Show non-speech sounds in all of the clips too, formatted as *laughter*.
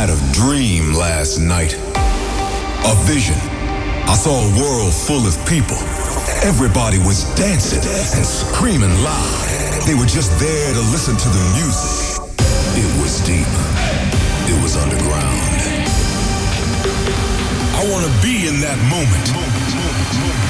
had a dream last night. A vision. I saw a world full of people. Everybody was dancing and screaming loud. They were just there to listen to the music. It was deep. It was underground. I want to be in that moment. Are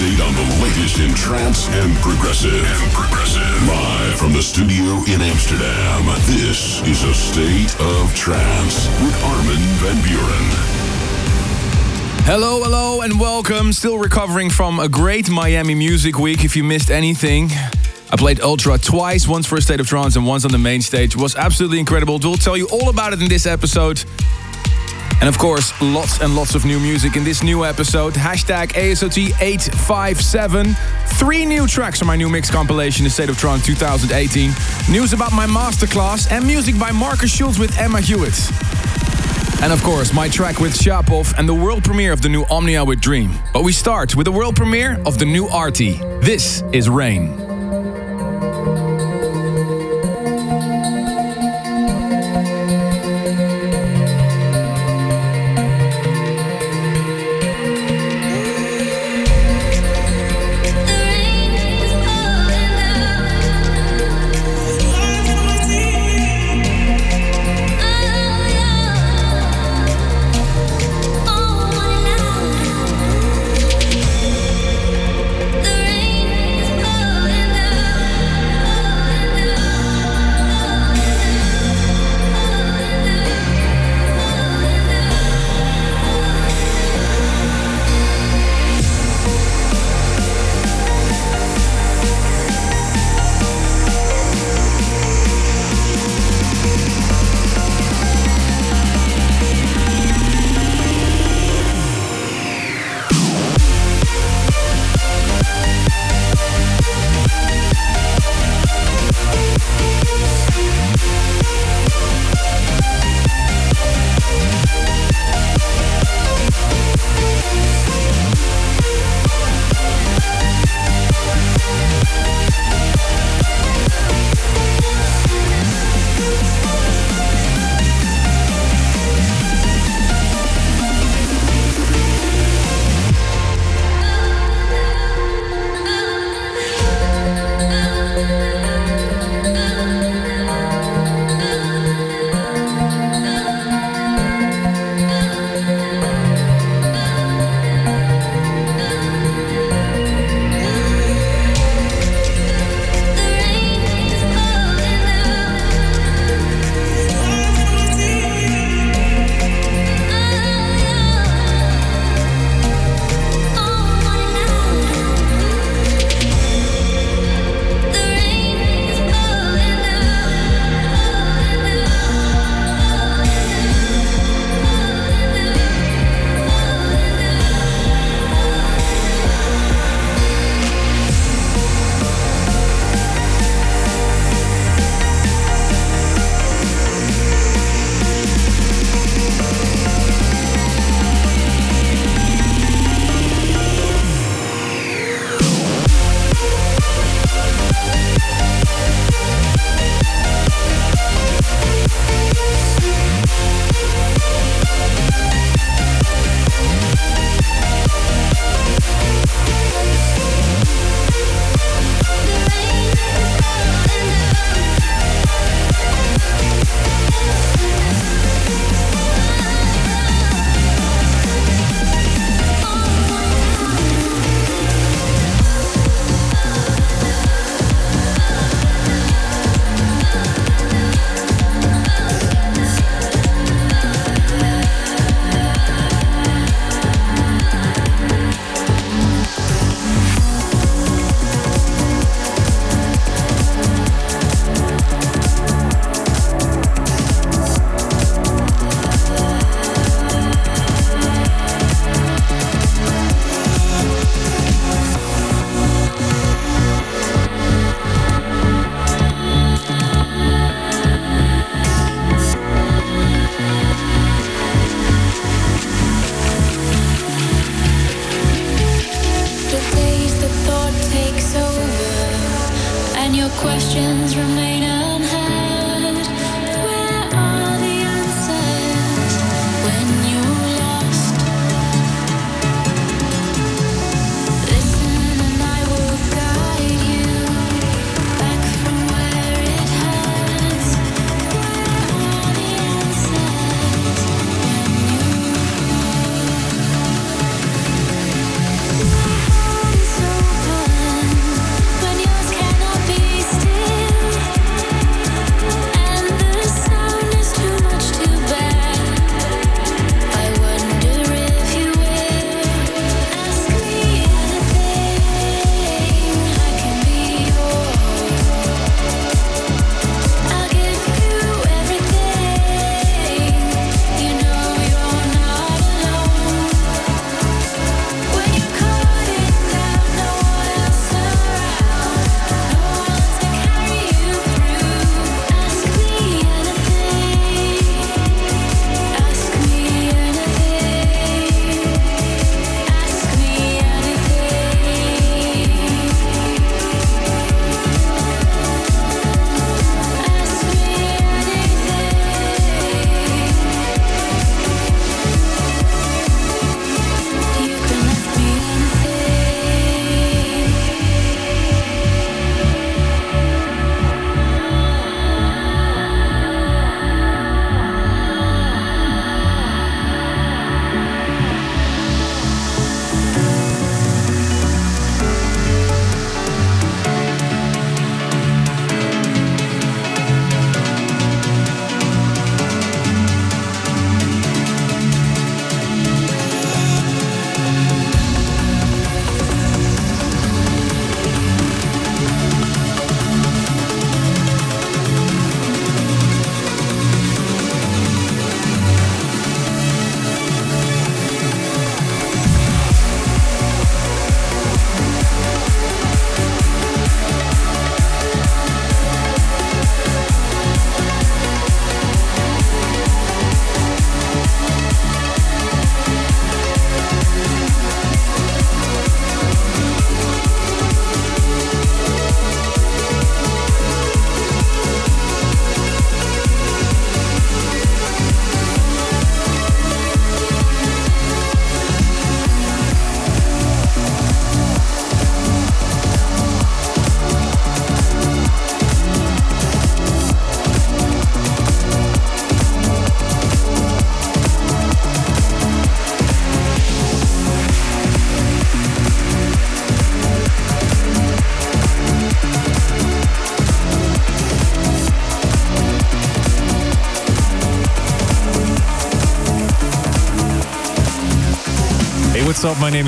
update on the latest in trance and progressive. And progressive. Live from the studio in Amsterdam. This is a state of trance with Armin van Buuren. Hello, hello, and welcome. Still recovering from a great Miami Music Week. If you missed anything, I played Ultra twice, once for a State of Trance and once on the main stage. It was absolutely incredible. We'll tell you all about it in this episode. And of course, lots and lots of new music in this new episode. Hashtag ASOT857. Three new tracks from my new mix compilation, The State of Trance 2018. News about my masterclass and music by Markus Schulz with Emma Hewitt. And of course, my track with Shapov and the world premiere of the new Omnia with Dream. But we start with the world premiere of the new Arty. This is Rain.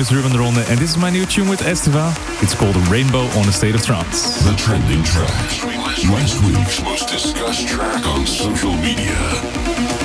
Is Ruben Ronde and this is my new tune with Estiva. It's called Rainbow on a State of Trance. The trending track. Last week's most discussed track on social media.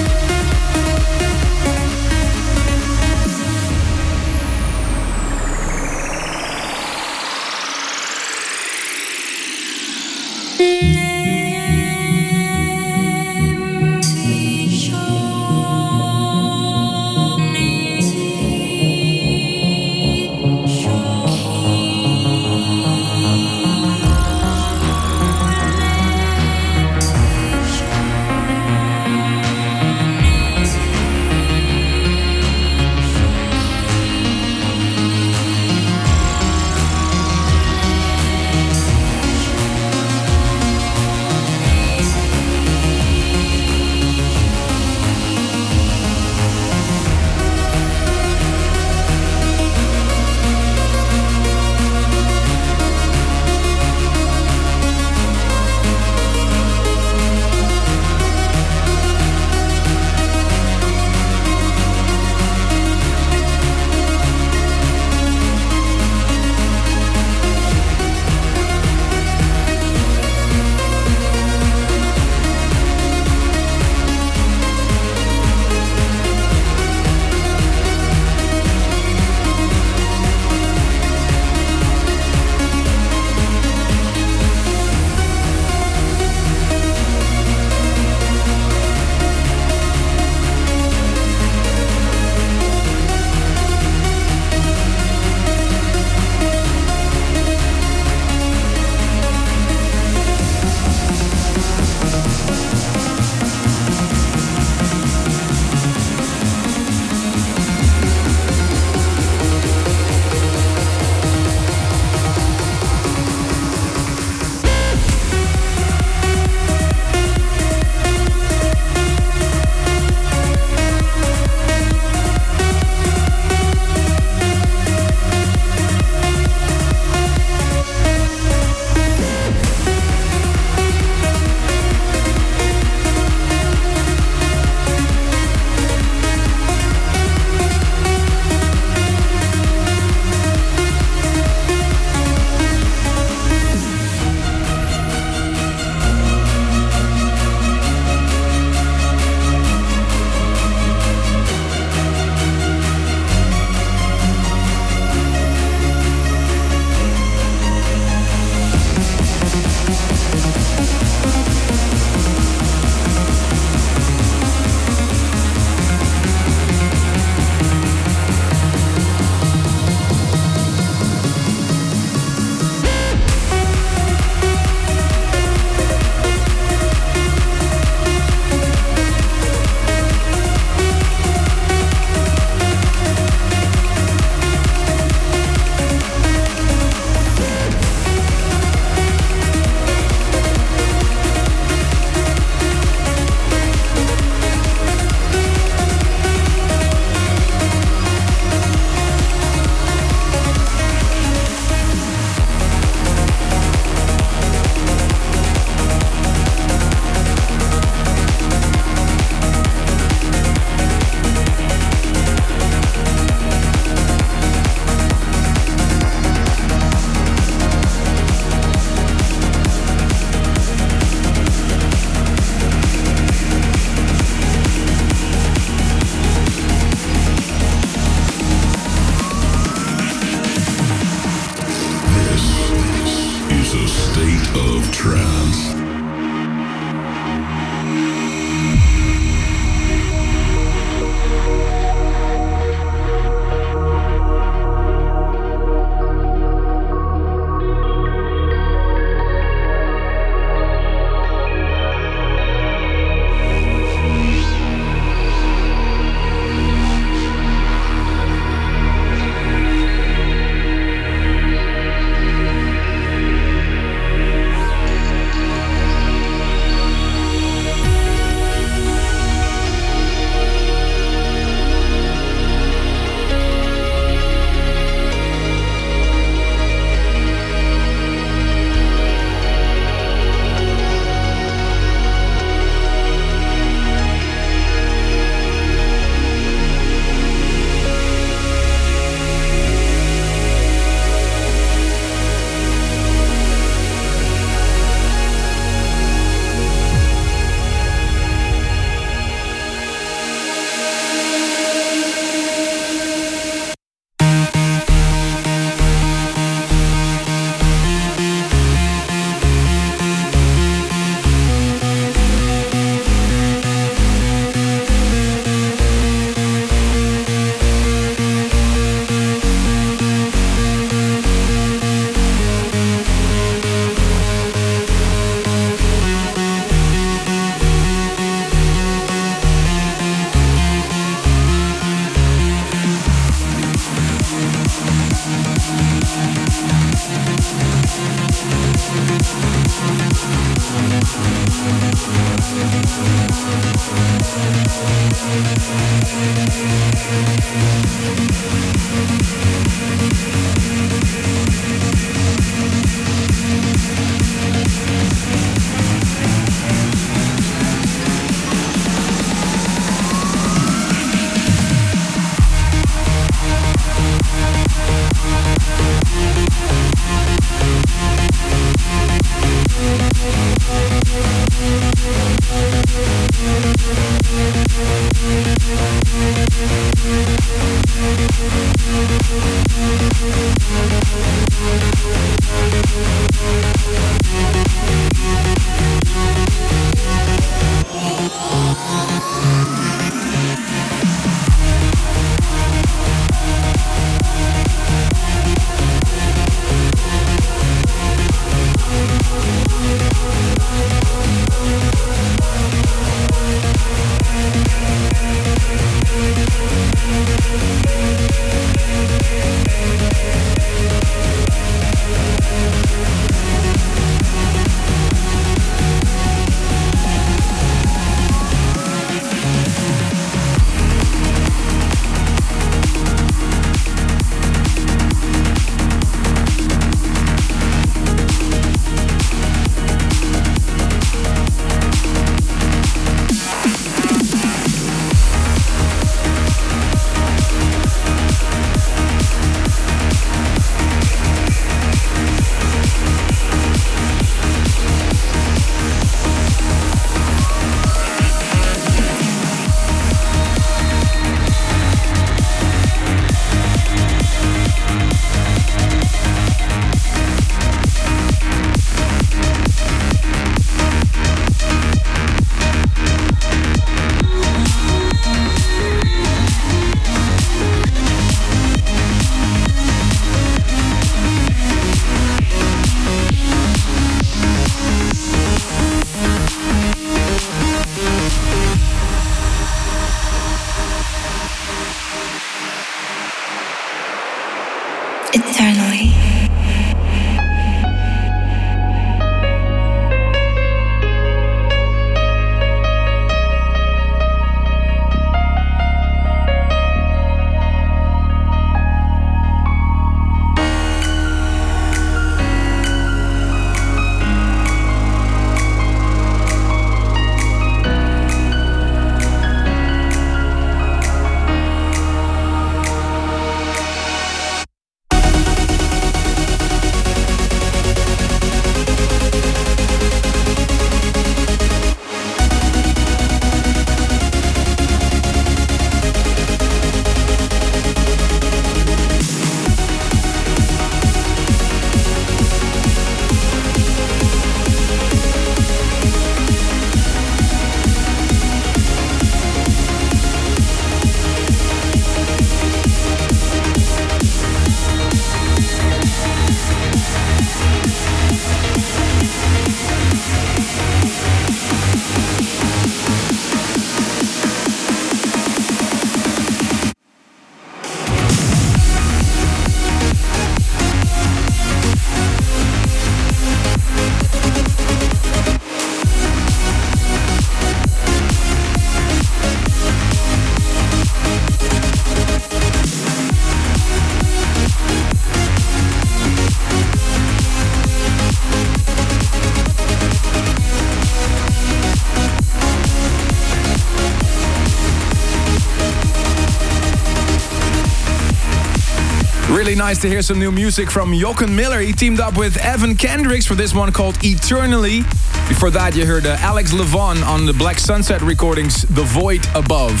Nice to hear some new music from Jochen Miller. He teamed up with Evan Kendricks for this one called Eternally. Before that, you heard uh, Alex Levon on the Black Sunset recordings, The Void Above.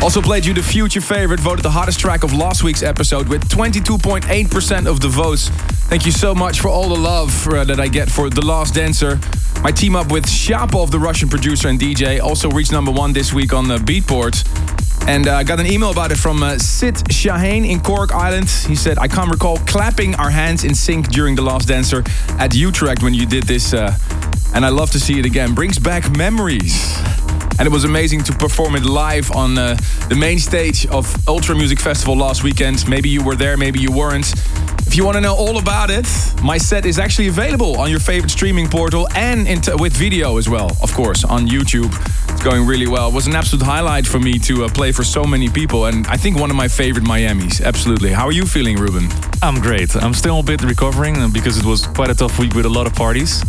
Also played you the future favorite, voted the hottest track of last week's episode with 22.8% of the votes. Thank you so much for all the love uh, that I get for The Last Dancer. My team up with Shapov, the Russian producer and DJ, also reached number one this week on the Beatport. And I uh, got an email about it from uh, Sid Shahane in Cork Island. He said, I can't recall clapping our hands in sync during The Last Dancer at Utrecht when you did this. Uh, and I love to see it again. Brings back memories. And it was amazing to perform it live on uh, the main stage of Ultra Music Festival last weekend. Maybe you were there, maybe you weren't. If you want to know all about it, my set is actually available on your favorite streaming portal and with video as well, of course, on YouTube going really well. It was an absolute highlight for me to uh, play for so many people, and I think one of my favorite Miami's. Absolutely. How are you feeling, Ruben? I'm great. I'm still a bit recovering uh, because it was quite a tough week with a lot of parties.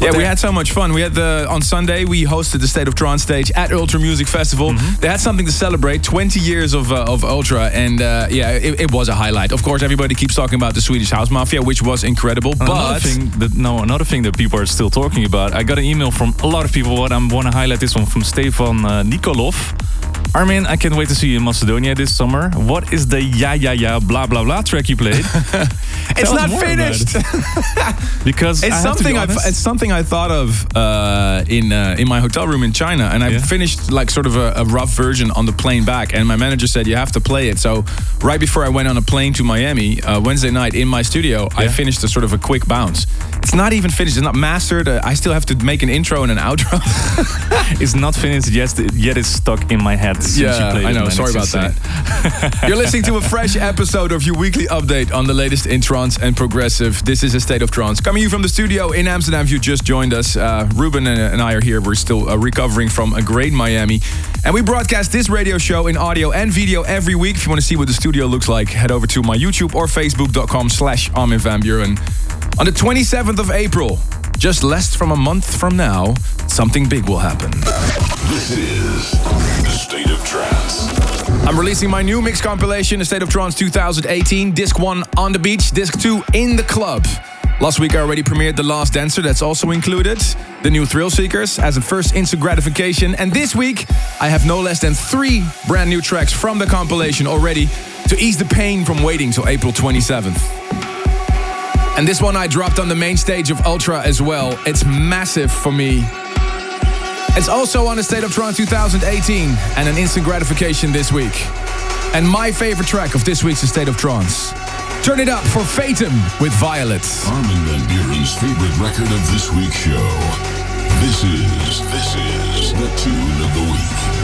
Yeah, we had so much fun. We had the on Sunday we hosted the State of Trance stage at Ultra Music Festival. Mm-hmm. They had something to celebrate, 20 years of uh, of Ultra, and uh, yeah, it, it was a highlight. Of course, everybody keeps talking about the Swedish House Mafia, which was incredible. Another But thing that no, another thing that people are still talking about. I got an email from a lot of people. What I want to highlight this one from Stefan uh, Nikolov. Armin, I can't wait to see you in Macedonia this summer. What is the ja ja ja blah blah blah track you played? *laughs* it's not finished. *laughs* because It's I have to be something I it's something I thought of uh, in uh, in my hotel room in China, and I Yeah. finished like sort of a, a rough version on the plane back. And my manager said you have to play it. So right before I went on a plane to Miami uh, Wednesday night in my studio, I finished a sort of a quick bounce. It's not even finished. It's not mastered. Uh, I still have to make an intro and an outro. *laughs* it's not finished yet. Yet it's stuck in my head. Since you played I know. Sorry about that. *laughs* You're listening to a fresh episode of your weekly update on the latest in trance and progressive. This is a state of trance coming you from the studio in Amsterdam. If you just joined us, uh, Ruben and, and I are here. We're still uh, recovering from a great Miami, and we broadcast this radio show in audio and video every week. If you want to see what the studio looks like, head over to my YouTube or Facebook.com/slash Armin van Buuren. On the 27th of April, just less from a month from now, something big will happen. This is the State of Trance. I'm releasing my new mix compilation, The State of Trance 2018. Disc 1 on the beach, Disc 2 in the club. Last week I already premiered The Last Dancer, that's also included. The new Thrill Seekers as a first instant gratification. And this week I have no less than three brand new tracks from the compilation already to ease the pain from waiting till April 27th. And this one I dropped on the main stage of Ultra as well. It's massive for me. It's also on the State of Trance 2018 and an instant gratification this week. And my favorite track of this week's State of Trance. Turn it up for Fatum with Violet. Armin van Buuren's favorite record of this week's show. This is, this is the tune of the week.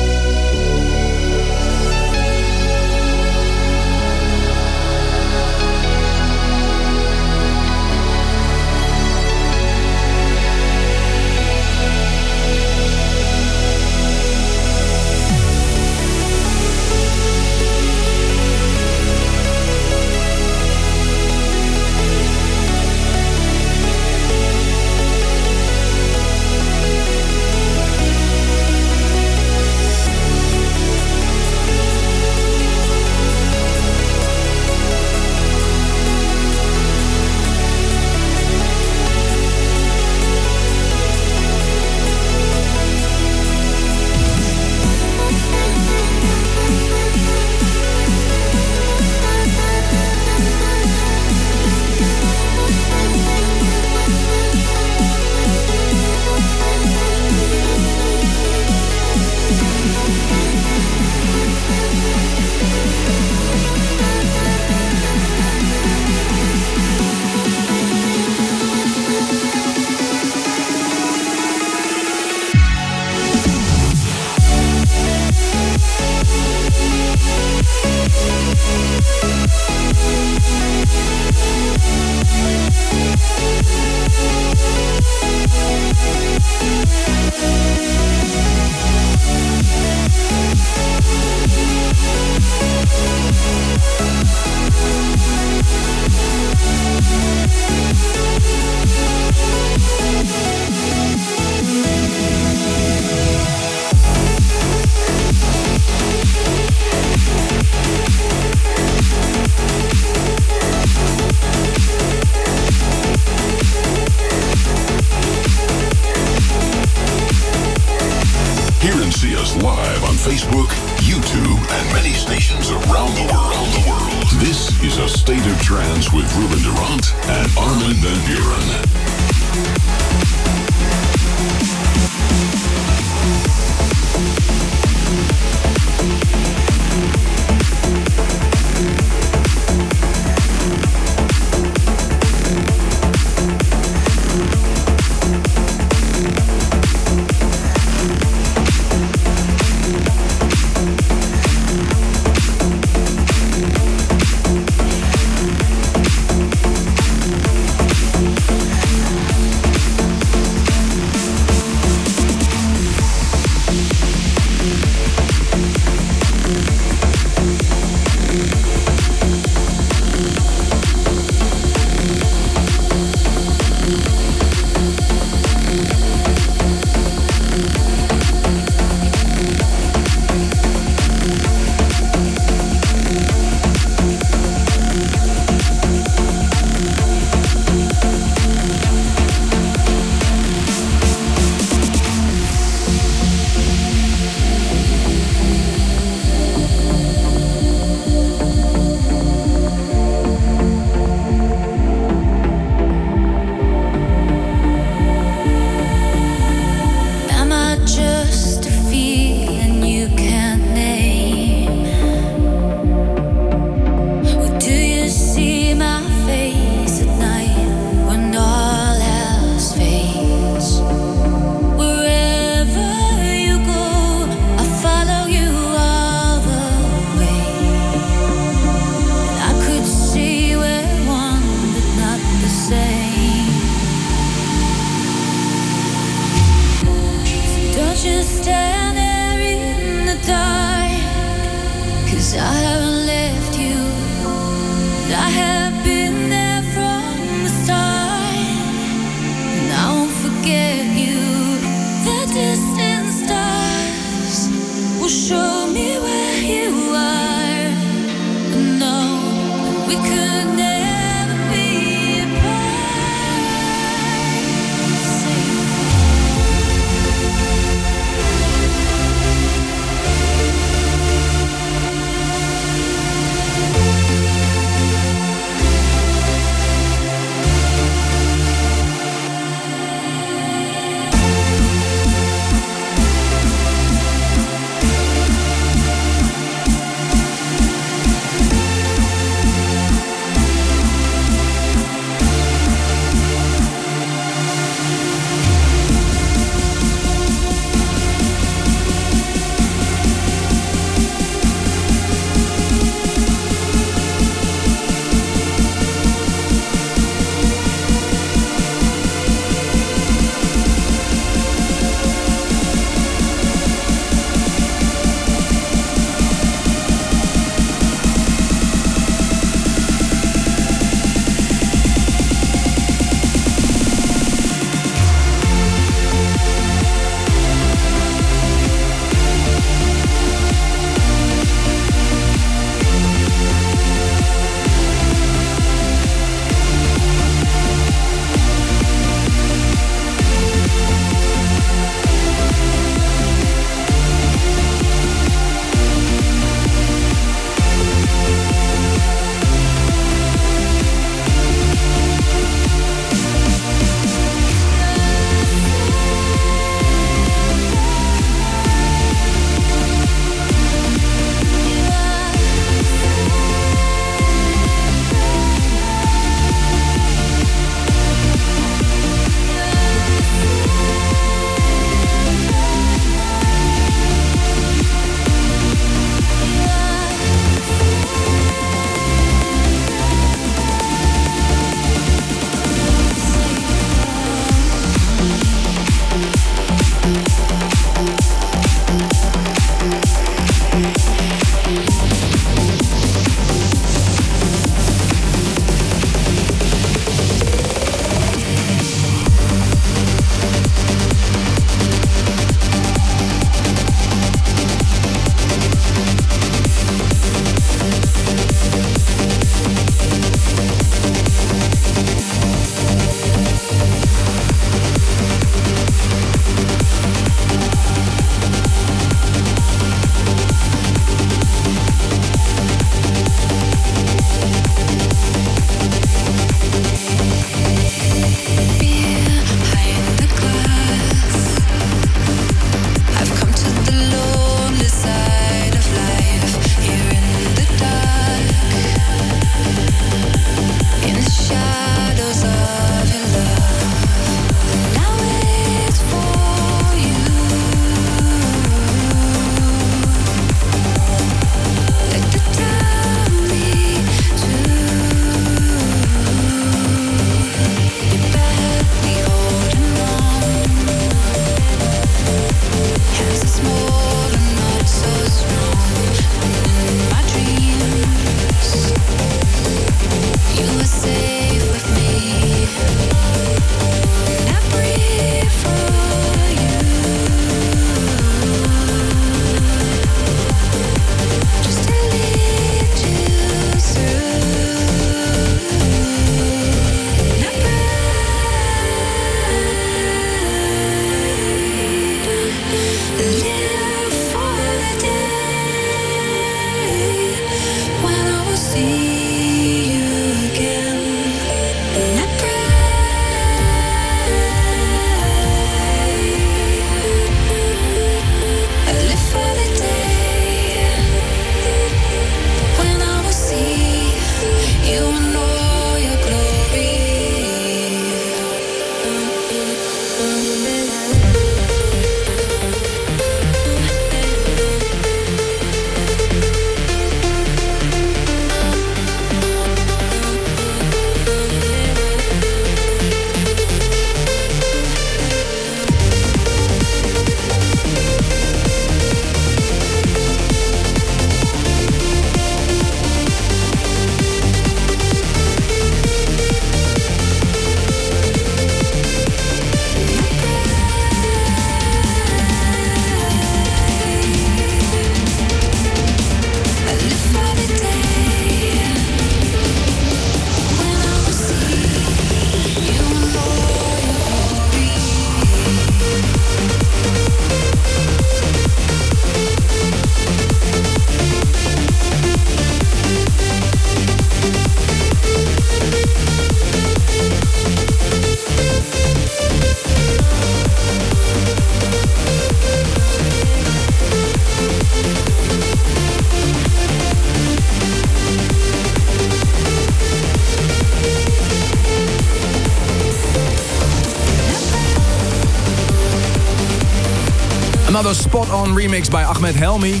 On remix by Ahmed Helmy.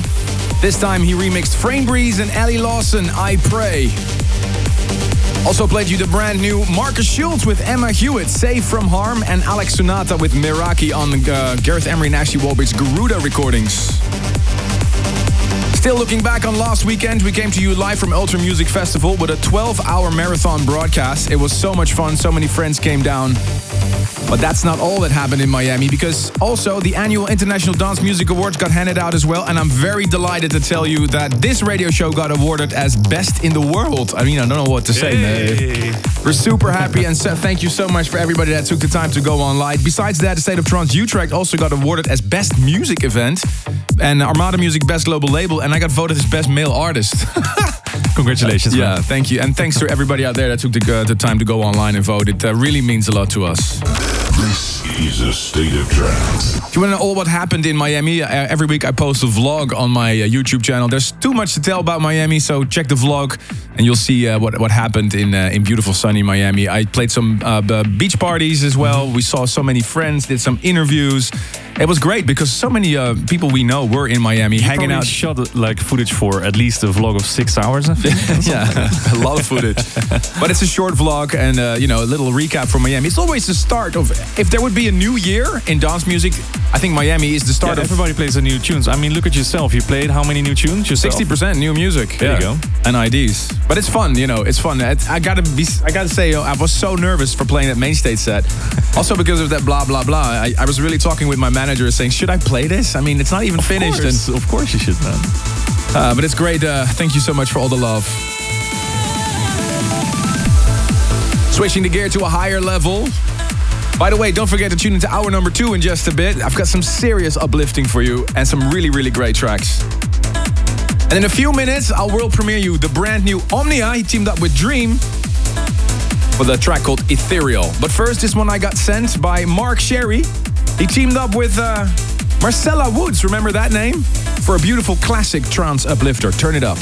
This time he remixed Frainbreeze and Ellie Lawson, I Pray. Also played you the brand new Markus Schulz with Emma Hewitt, Safe from Harm, and Alex Sonata with Miraki on uh, Gareth Emery and Ashley Wallbridge's Garuda recordings. Still looking back on last weekend, we came to you live from Ultra Music Festival with a 12 hour marathon broadcast. It was so much fun, so many friends came down. But that's not all that happened in Miami because also the annual International Dance Music Awards got handed out as well. And I'm very delighted to tell you that this radio show got awarded as best in the world. I mean, I don't know what to say, man. We're super happy and so, thank you so much for everybody that took the time to go online. Besides that, the State of Trance Utrecht also got awarded as best music event and Armada Music best global label. And I got voted as best male artist. *laughs* Congratulations. yeah, man. thank you. And thanks to everybody out there that took the, uh, the time to go online and vote. It uh, really means a lot to us. This is a state of trance. You want to know all what happened in Miami, uh, every week I post a vlog on my uh, YouTube channel. There's too much to tell about Miami, so check the vlog and you'll see uh, what what happened in uh, in beautiful sunny Miami. I played some uh, beach parties as well. We saw so many friends, did some interviews. It was great because so many uh, people we know were in Miami You hanging out. shot like footage for at least a vlog of six hours. I think. *laughs* yeah, *laughs* a lot of footage. *laughs* but it's a short vlog and uh, you know a little recap from Miami. It's always the start of. If there would be a new year in dance music, I think Miami is the start Yeah, of everybody plays the new tunes. I mean, look at yourself. You played how many new tunes yourself? Sixty percent new music. There you go. And IDs, but it's fun. You know, it's fun. I gotta be. I gotta say, I was so nervous for playing that main stage set. *laughs* also because of that blah blah blah. I, I was really talking with my manager, saying, "Should I play this? I mean, it's not even finished." Of course, of course you should, man. Uh, but it's great. Uh, thank you so much for all the love. Switching the gear to a higher level. By the way, don't forget to tune into hour number two in just a bit. I've got some serious uplifting for you and some really, really great tracks. And in a few minutes, I'll world premiere you the brand new Omnia. He teamed up with Dream for the track called Ethereal. But first, this one I got sent by Mark Sherry. He teamed up with uh, Marcella Woods. Remember that name? For a beautiful classic trance uplifter. Turn it up.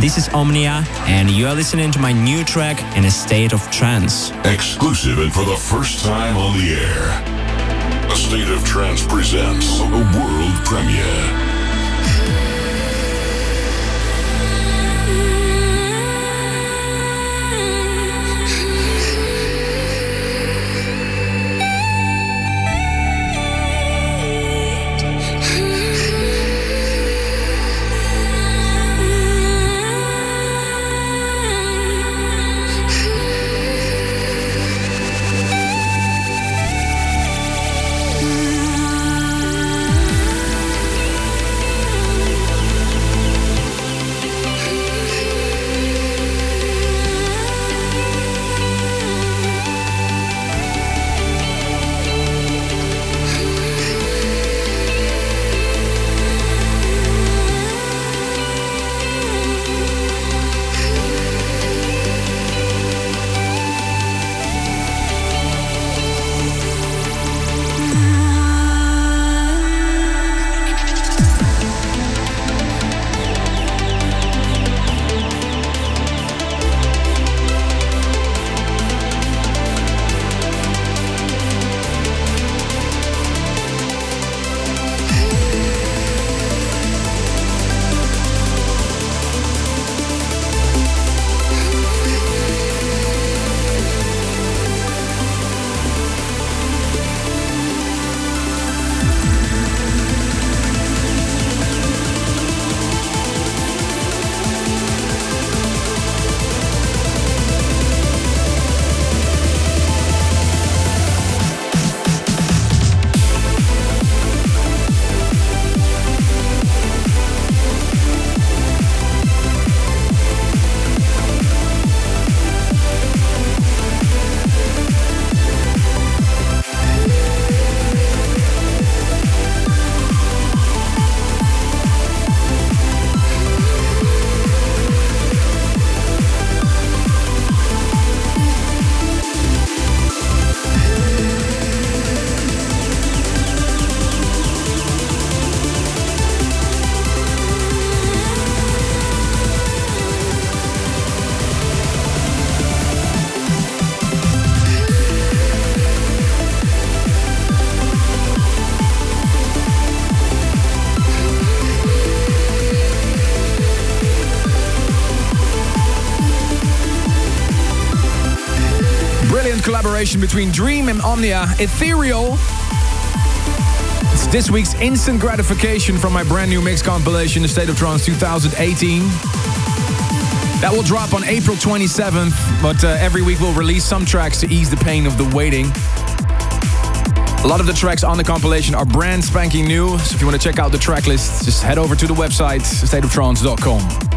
This is Omnia, and you are listening to my new track in a state of trance. Exclusive and for the first time on the air. A State of Trance presents a world premiere. Between Dream and Omnia, Ethereal. It's this week's instant gratification from my brand new mix compilation, The State of Trance 2018. That will drop on April 27th, but uh, every week we'll release some tracks to ease the pain of the waiting. A lot of the tracks on the compilation are brand spanking new, so if you want to check out the track list, just head over to the website, stateoftrance.com.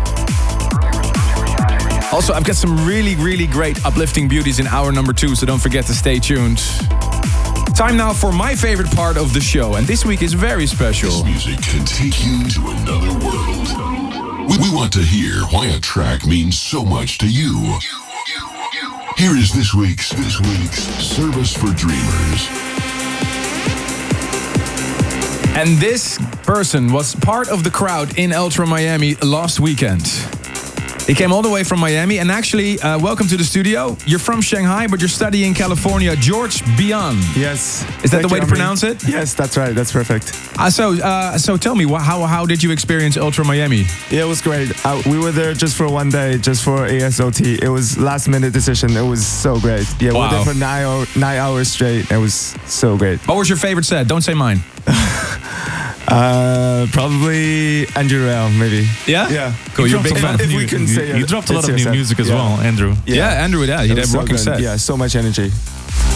Also, I've got some really, really great uplifting beauties in hour number two, so don't forget to stay tuned. Time now for my favorite part of the show, and this week is very special. This music can take you to another world. We, we want to hear why a track means so much to you. Here is this week's this week's service for dreamers. And this person was part of the crowd in Ultra Miami last weekend. He came all the way from Miami, and actually, uh, welcome to the studio. You're from Shanghai, but you're studying in California. George Bian. Yes. Is that Thank the way you, to pronounce it? Yes, that's right. That's perfect. Uh, so, uh, so tell me, how how did you experience Ultra Miami? Yeah, it was great. Uh, we were there just for one day, just for ASOT. It was last minute decision. It was so great. Yeah, we were there for nine, nine hours straight. It was so great. What was your favorite set? Don't say mine. *laughs* Uh, probably Andrew Rayel, maybe. Yeah? Yeah. Cool, you're a big fan. If, we You- can you- say it, you dropped a lot of new set. music as Yeah. well, Andrew. Yeah, Andrew, yeah, It had a so rocking good. set. Yeah, so much energy.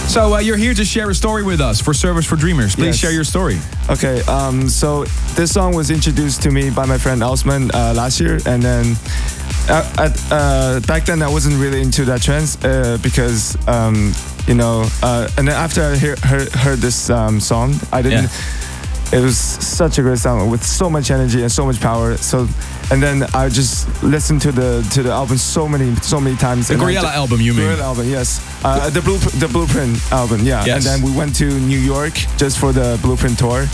So uh, you're here to share a story with us for Service for Dreamers. Please Yes. share your story. Okay, um, so this song was introduced to me by my friend Osman uh, last year, and then uh, at, uh, back then I wasn't really into that trance uh, because um, you know, uh, and then after I hear, heard, heard this um, song, I didn't. It was such a great song with so much energy and so much power. So, and then I just listened to the to the album so many so many times. The Gouryella album, you mean? Gouryella album, yes. Uh, the blue the Blueprint album, yeah. Yes. And then we went to New York just for the Blueprint tour,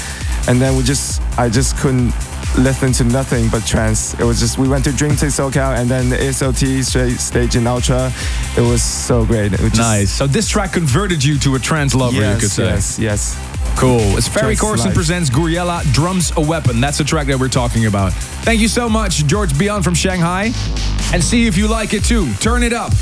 and then we just I just couldn't listen to nothing but trance. It was just we went to Dreamstate SoCal and then the SOT straight stage in Ultra. It was so great. It was just, Nice. So this track converted you to a trance lover, Yes, you could say. yes, yes. Cool. It's Ferry Corsten life. presents Gouryella Drums a Weapon. That's the track that we're talking about. Thank you so much, George Bian from Shanghai. And see if you like it too. Turn it up.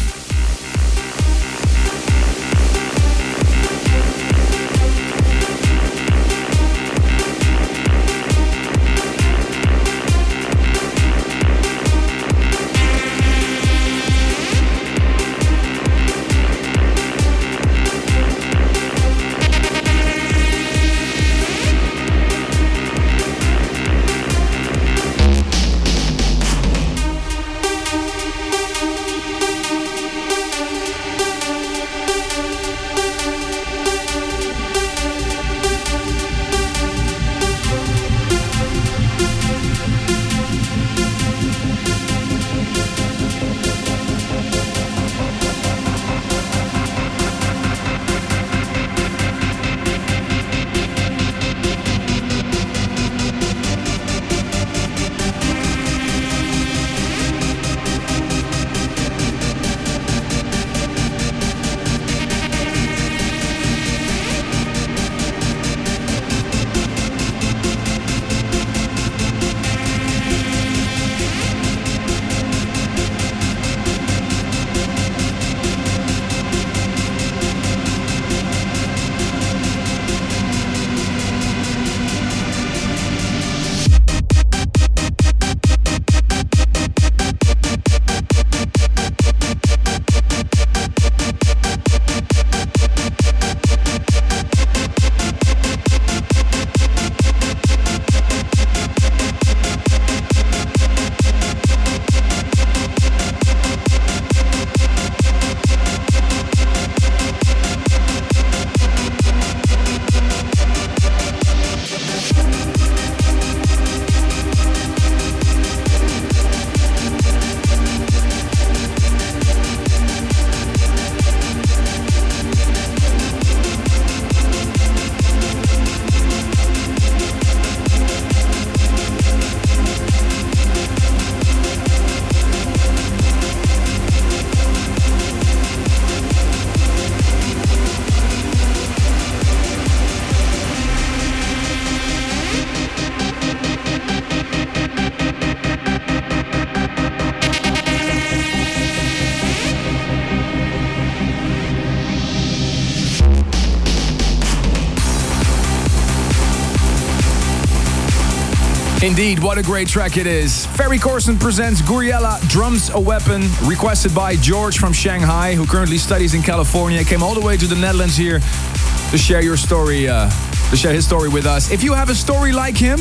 Indeed, what a great track it is. Ferry Corsten presents Gouryella Drums a Weapon, requested by George from Shanghai, who currently studies in California. Came all the way to the Netherlands here to share your story, uh, to share his story with us. If you have a story like him,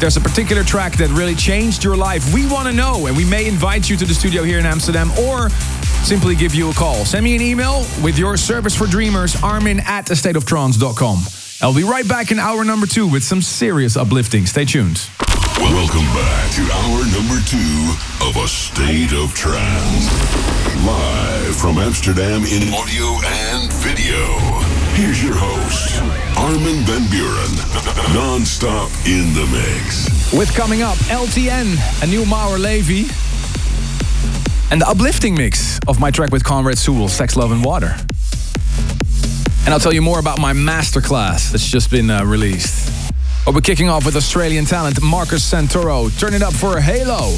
there's a particular track that really changed your life. We want to know, and we may invite you to the studio here in Amsterdam or simply give you a call. Send me an email with your service for dreamers, armin at astateoftrance.com. I'll be right back in hour number two with some serious uplifting. Stay tuned. Welcome back to hour number two of A State of Trance. Live from Amsterdam in audio and video. Here's your host, Armin van Buuren. Non-stop in the mix. With coming up, LTN, a new Maor Levi, and the uplifting mix of my track with Conrad Sewell, Sex, Love, and Water. And I'll tell you more about my masterclass that's just been uh, released. But we're kicking off with Australian talent Marcus Santoro. Turn it up for Halo.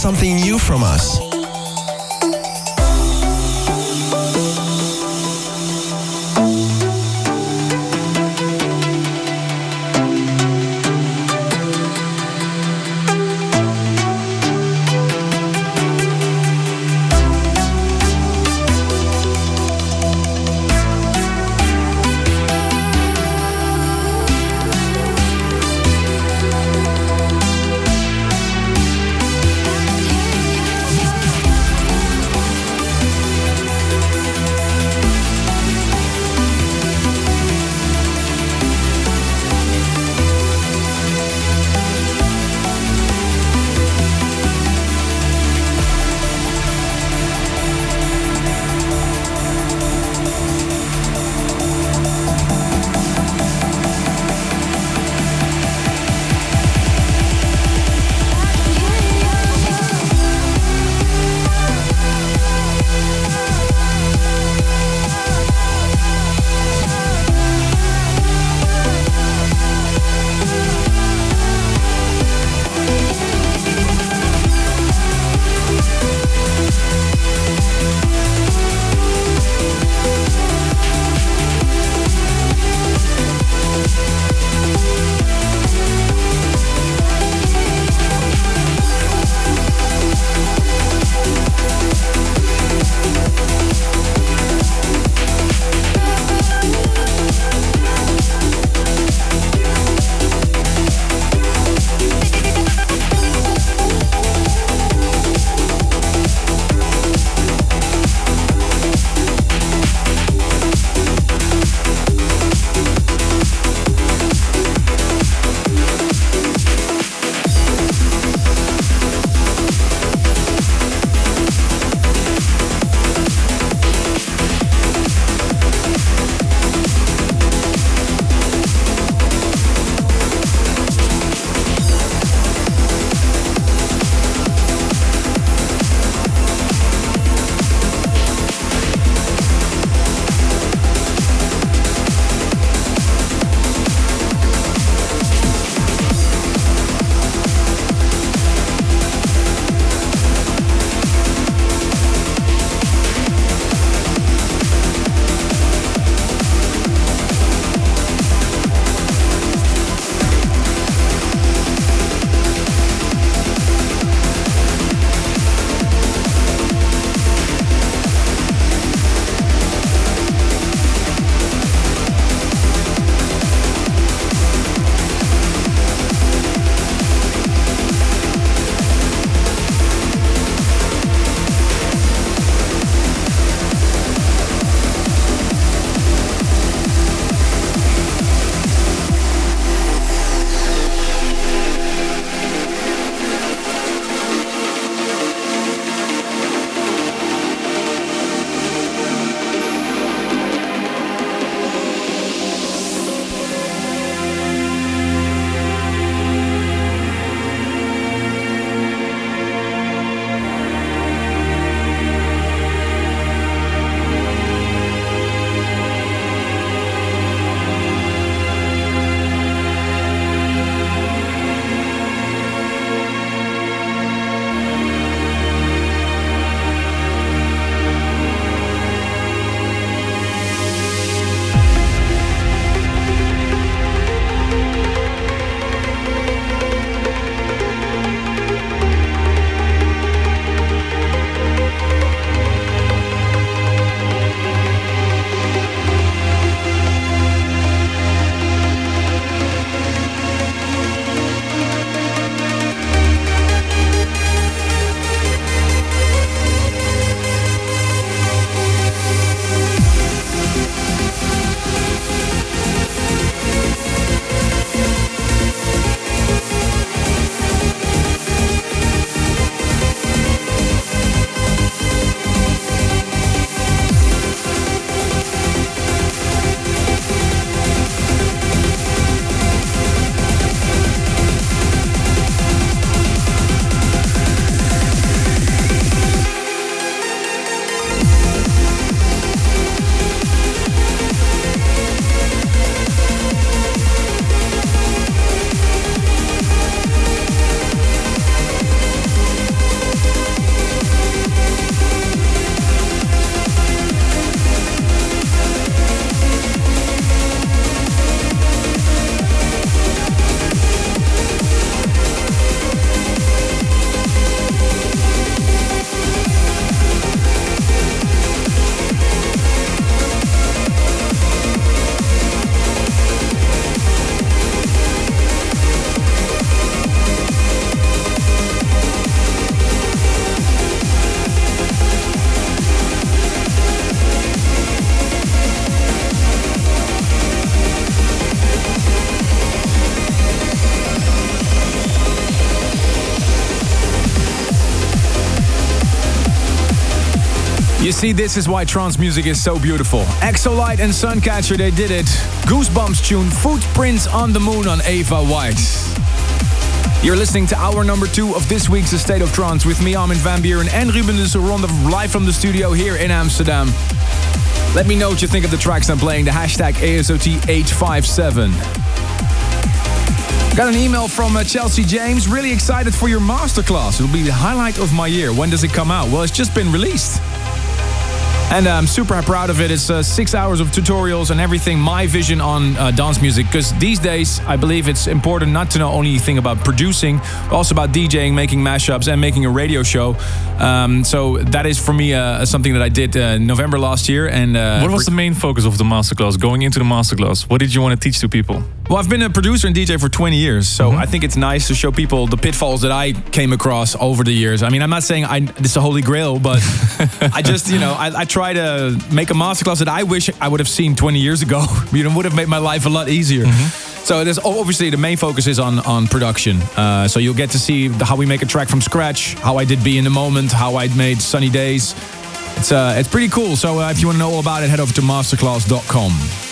Something new see, this is why trance music is so beautiful. Exolight and Suncatcher, they did it. Goosebumps tune, Footprints on the Moon on Ava White. You're listening to hour number two of this week's State of Trance with me, Armin van Buuren, and Ruben de Ronde live from the studio here in Amsterdam. Let me know what you think of the tracks I'm playing. The hashtag ASOT857. Got an email from uh, Chelsea James. Really excited for your masterclass. It'll be the highlight of my year. When does it come out? Well, it's just been released. And I'm super proud of it. It's uh, six hours of tutorials and everything, my vision on uh, dance music. Because these days, I believe it's important not to know only thing about producing, but also about DJing, making mashups, and making a radio show. Um, so that is for me uh, something that I did uh, November last year. And uh, what was the main focus of the masterclass? Going into the masterclass, what did you want to teach to people? Well, I've been a producer and DJ for 20 years, so I think it's nice to show people the pitfalls that I came across over the years. I mean, I'm not saying I, this is a holy grail, but *laughs* I just, you know, I, I try to make a masterclass that I wish I would have seen 20 years ago. *laughs* you know, would have made my life a lot easier. So there's obviously the main focus is on on production. Uh, so you'll get to see the, how we make a track from scratch, how I did "Be in the Moment," how I made "Sunny Days." It's uh, it's pretty cool. So uh, if you want to know all about it, head over to masterclass.com.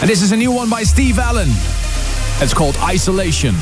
And this is a new one by Steve Allen. It's called Isolation.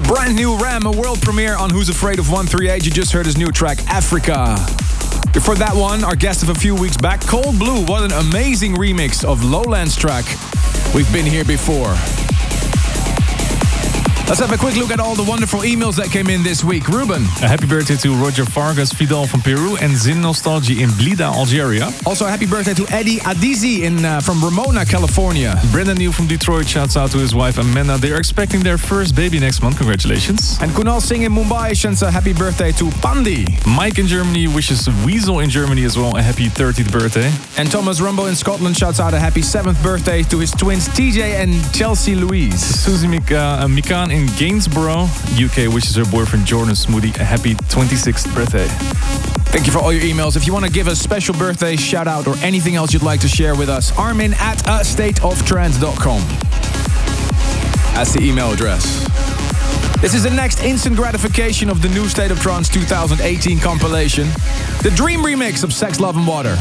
Brand new Ram, a world premiere on Who's Afraid of 138. You just heard his new track, Africa. Before that one, our guest of a few weeks back, Cold Blue. What an amazing remix of Lowlands track. We've been here before. Let's have a quick look at all the wonderful emails that came in this week. Ruben. A happy birthday to Roger Vargas Vidal from Peru and Zin Nostalgia in Blida, Algeria. Also, a happy birthday to Eddie Adizi in, uh, from Ramona, California. Brendan Neal from Detroit shouts out to his wife Amanda. They're expecting their first baby next month. Congratulations. And Kunal Singh in Mumbai sends a happy birthday to Pandi. Mike in Germany wishes Weasel in Germany as well a happy 30th birthday. And Thomas Rumbo in Scotland shouts out a happy 7th birthday to his twins TJ and Chelsea Louise. Susie Mika, uh, Mikan in Gainsborough, UK, wishes her boyfriend Jordan Smoothie a happy 26th birthday. Thank you for all your emails. If you want to give a special birthday shout out or anything else you'd like to share with us, Armin at a stateoftrance.com. That's the email address. This is the next instant gratification of the new State of Trance 2018 compilation, the Dream remix of Sex, Love and Water.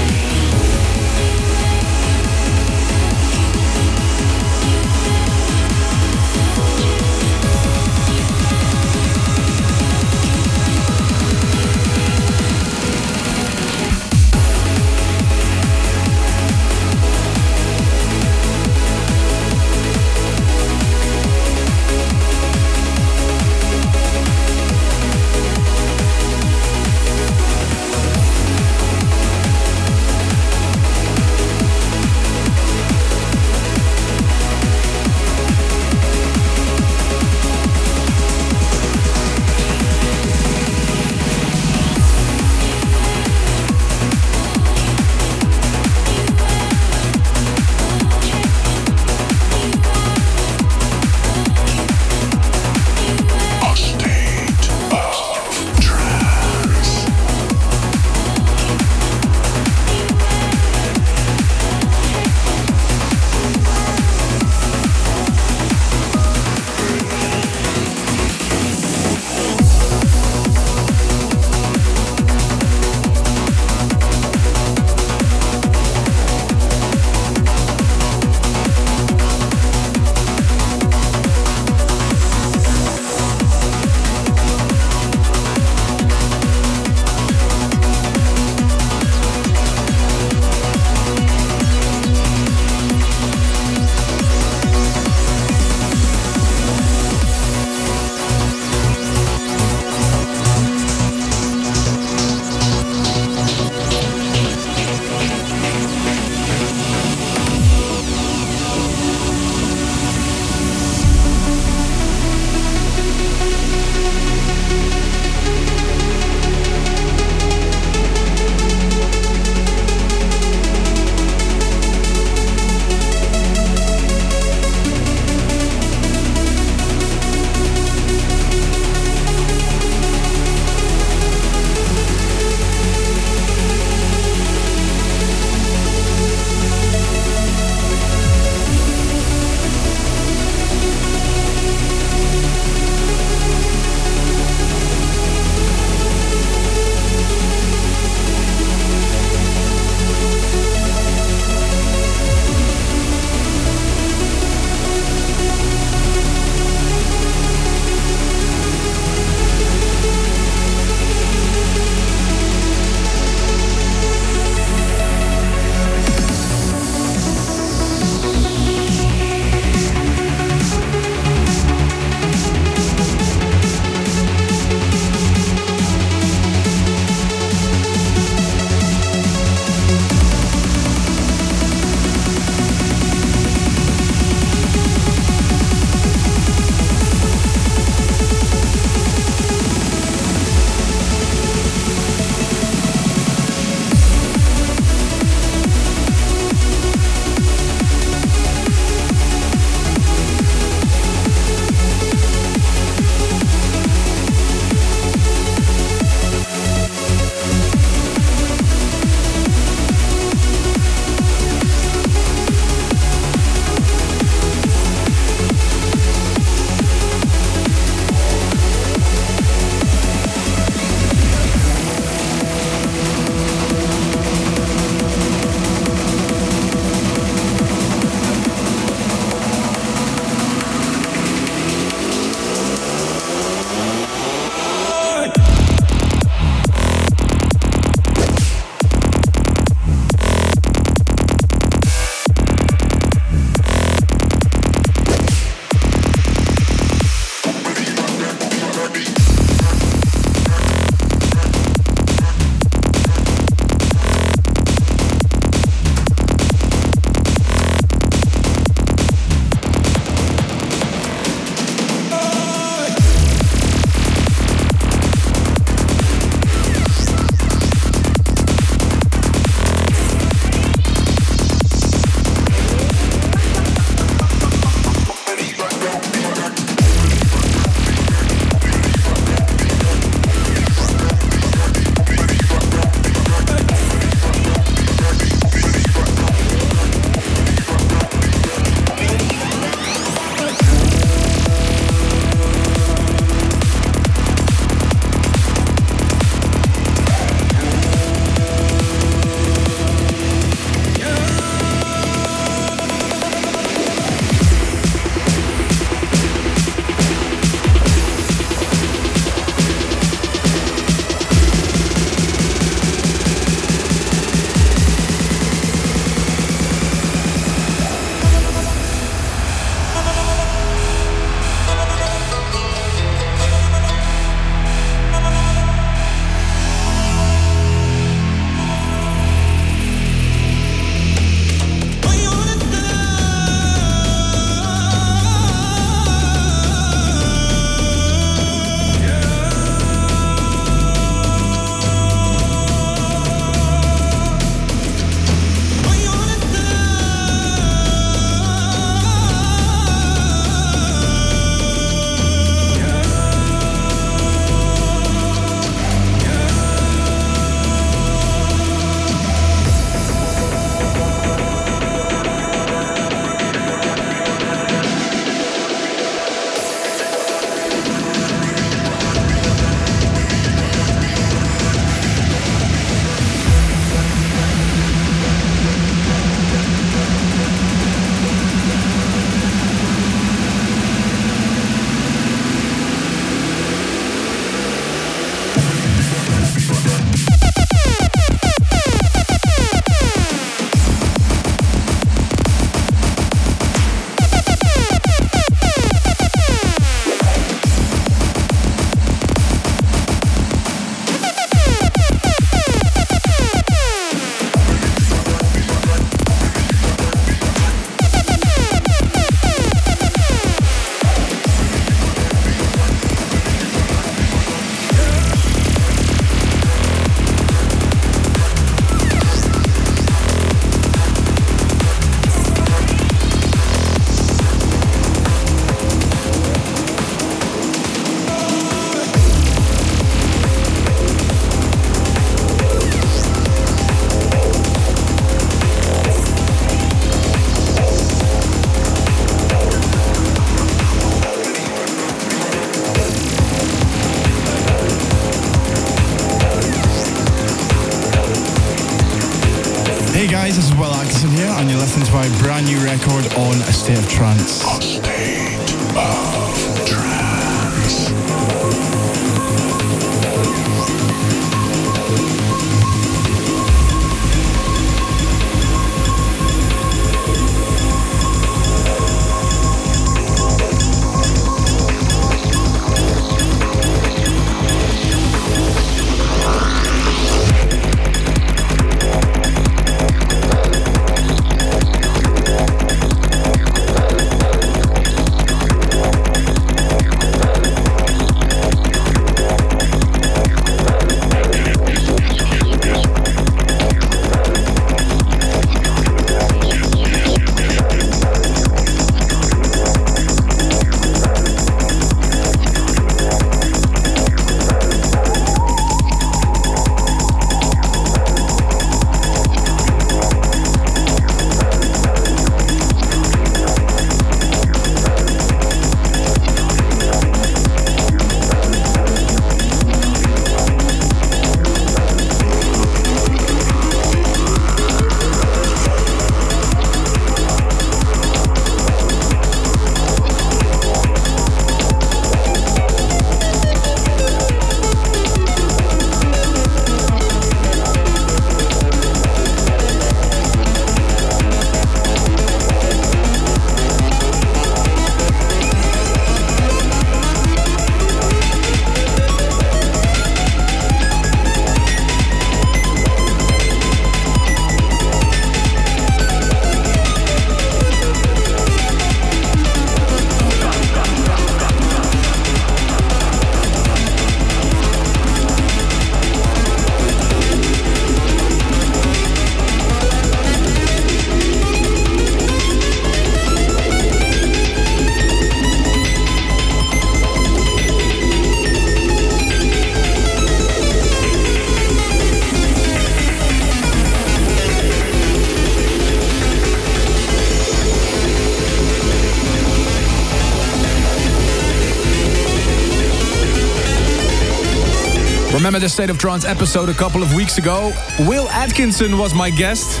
Remember the State of Trance episode a couple of weeks ago? Will Atkinson was my guest.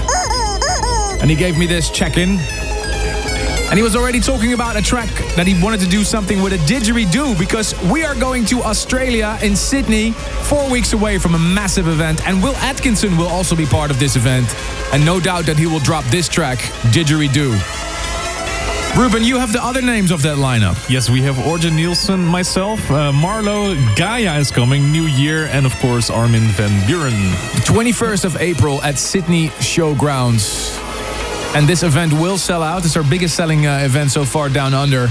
And he gave me this check in. And he was already talking about a track that he wanted to do something with a didgeridoo because we are going to Australia in Sydney, four weeks away from a massive event. And Will Atkinson will also be part of this event. And no doubt that he will drop this track, Didgeridoo. Ruben, you have the other names of that lineup. Yes, we have Ørjan Nilsen, myself, uh, Marlo, Gaia is coming, NWYR, and of course Armin van Buuren. 21st of April at Sydney Showgrounds. And this event will sell out. It's our biggest selling uh, event so far down under.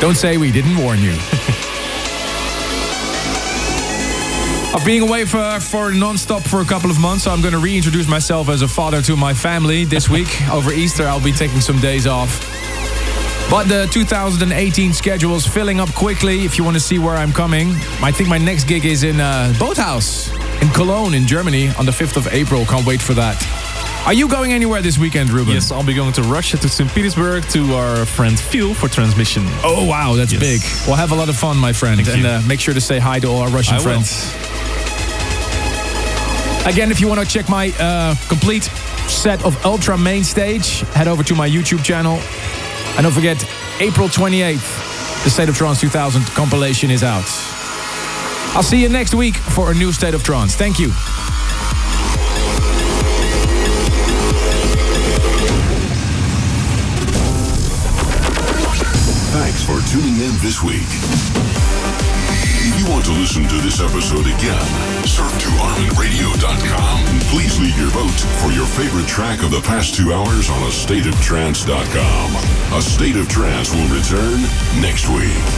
Don't say we didn't warn you. *laughs* Of being away for, for non-stop for a couple of months, so I'm going to reintroduce myself as a father to my family this week. Over Easter, I'll be taking some days off. But the 2018 schedule is filling up quickly. If you want to see where I'm coming, I think my next gig is in uh, Bootshaus in Cologne in Germany on the 5th of April. Can't wait for that. Are you going anywhere this weekend, Ruben? Yes, I'll be going to Russia, to St. Petersburg, to our friend Phil for transmission. Oh, wow, that's Yes. big. We'll have a lot of fun, my friend. Thank and uh, make sure to say hi to all our Russian I will. friends. Again, if you want to check my uh, complete set of Ultra Main Stage, head over to my YouTube channel. And don't forget, April 28th, the State of Trance 2000 compilation is out. I'll see you next week for a new State of Trance. Thank you. Thanks for tuning in this week. If you want to listen to this episode again, surf to ArminRadio.com and please leave your vote for your favorite track of the past two hours on AstateOfTrance.com. A State of Trance will return next week.